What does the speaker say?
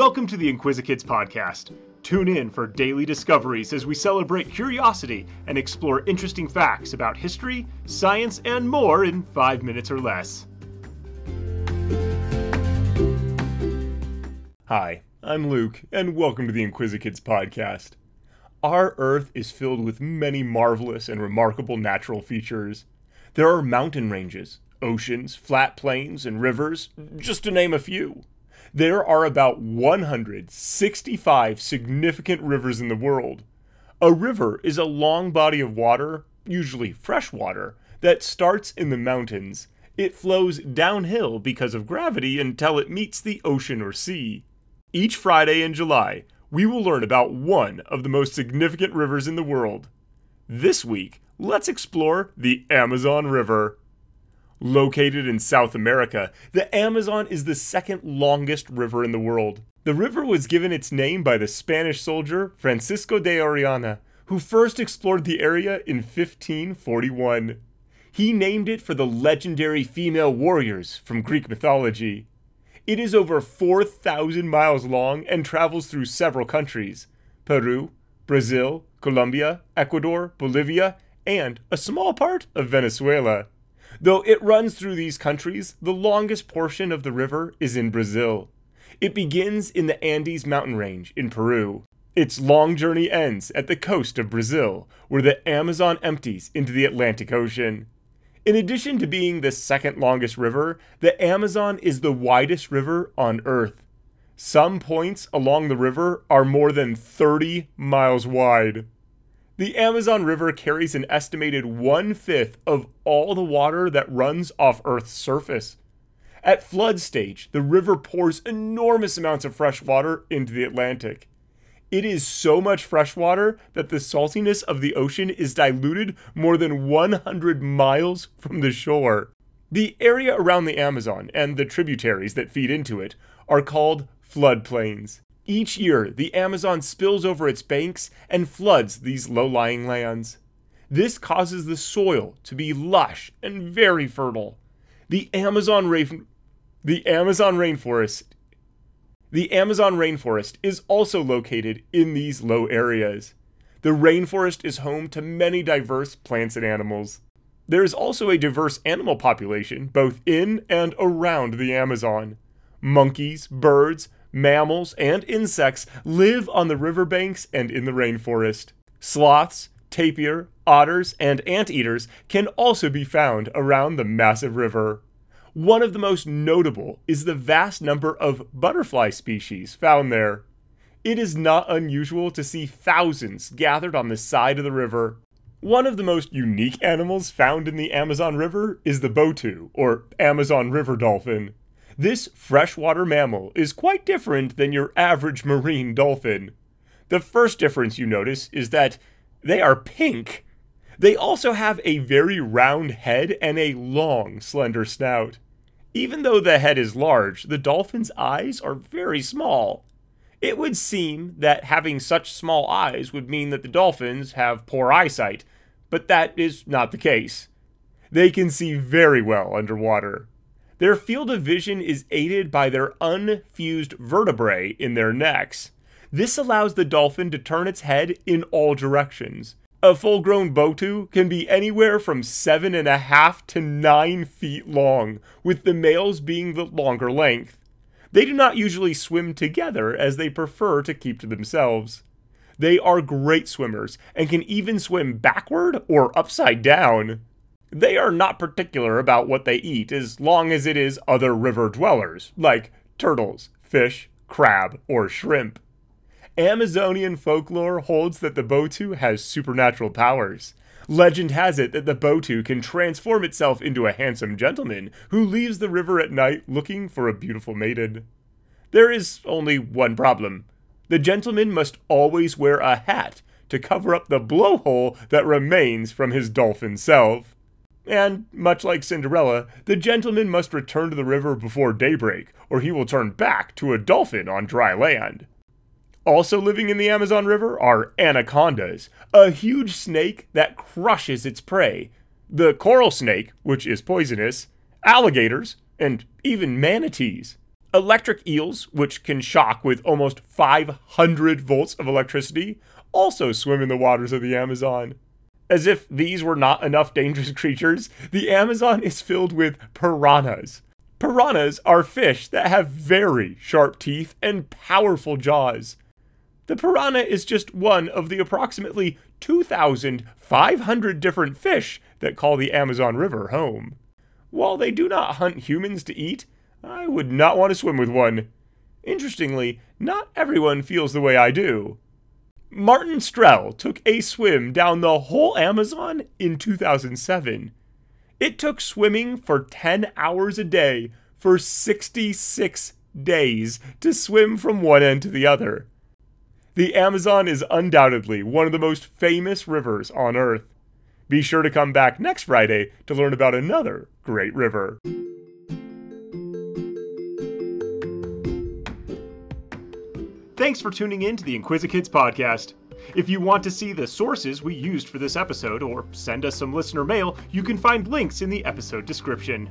Welcome to the Inquisikids podcast. Tune in for daily discoveries as we celebrate curiosity and explore interesting facts about history, science, and more in five minutes or less. Hi, I'm Luke, and welcome to the Inquisikids podcast. Our Earth is filled with many marvelous and remarkable natural features. There are mountain ranges, oceans, flat plains, and rivers, just to name a few. There are about 165 significant rivers in the world. A river is a long body of water, usually fresh water, that starts in the mountains. It flows downhill because of gravity until it meets the ocean or sea. Each Friday in July, we will learn about one of the most significant rivers in the world. This week, let's explore the Amazon River. Located in South America, the Amazon is the second longest river in the world. The river was given its name by the Spanish soldier Francisco de Orellana, who first explored the area in 1541. He named it for the legendary female warriors from Greek mythology. It is over 4,000 miles long and travels through several countries Peru, Brazil, Colombia, Ecuador, Bolivia, and a small part of Venezuela. Though it runs through these countries, the longest portion of the river is in Brazil. It begins in the Andes mountain range in Peru. Its long journey ends at the coast of Brazil, where the Amazon empties into the Atlantic Ocean. In addition to being the second longest river, the Amazon is the widest river on Earth. Some points along the river are more than 30 miles wide. The Amazon River carries an estimated one fifth of all the water that runs off Earth's surface. At flood stage, the river pours enormous amounts of fresh water into the Atlantic. It is so much fresh water that the saltiness of the ocean is diluted more than 100 miles from the shore. The area around the Amazon and the tributaries that feed into it are called floodplains. Each year, the Amazon spills over its banks and floods these low lying lands. This causes the soil to be lush and very fertile. The Amazon rain- the Amazon rainforest the Amazon rainforest is also located in these low areas. The rainforest is home to many diverse plants and animals. There is also a diverse animal population both in and around the Amazon. Monkeys, birds, mammals, and insects live on the riverbanks and in the rainforest. Sloths, tapir, otters, and anteaters can also be found around the massive river. One of the most notable is the vast number of butterfly species found there. It is not unusual to see thousands gathered on the side of the river. One of the most unique animals found in the Amazon River is the botu, or Amazon river dolphin. This freshwater mammal is quite different than your average marine dolphin. The first difference you notice is that they are pink. They also have a very round head and a long, slender snout. Even though the head is large, the dolphin's eyes are very small. It would seem that having such small eyes would mean that the dolphins have poor eyesight, but that is not the case. They can see very well underwater. Their field of vision is aided by their unfused vertebrae in their necks. This allows the dolphin to turn its head in all directions. A full grown botu can be anywhere from seven and a half to nine feet long, with the males being the longer length. They do not usually swim together as they prefer to keep to themselves. They are great swimmers and can even swim backward or upside down. They are not particular about what they eat as long as it is other river dwellers, like turtles, fish, crab, or shrimp. Amazonian folklore holds that the Botu has supernatural powers. Legend has it that the Botu can transform itself into a handsome gentleman who leaves the river at night looking for a beautiful maiden. There is only one problem. The gentleman must always wear a hat to cover up the blowhole that remains from his dolphin self. And, much like Cinderella, the gentleman must return to the river before daybreak, or he will turn back to a dolphin on dry land. Also living in the Amazon River are anacondas, a huge snake that crushes its prey, the coral snake, which is poisonous, alligators, and even manatees. Electric eels, which can shock with almost 500 volts of electricity, also swim in the waters of the Amazon. As if these were not enough dangerous creatures, the Amazon is filled with piranhas. Piranhas are fish that have very sharp teeth and powerful jaws. The piranha is just one of the approximately 2,500 different fish that call the Amazon River home. While they do not hunt humans to eat, I would not want to swim with one. Interestingly, not everyone feels the way I do. Martin Strel took a swim down the whole Amazon in 2007. It took swimming for 10 hours a day for 66 days to swim from one end to the other. The Amazon is undoubtedly one of the most famous rivers on Earth. Be sure to come back next Friday to learn about another great river. Thanks for tuning in to the Inquisikids podcast. If you want to see the sources we used for this episode or send us some listener mail, you can find links in the episode description.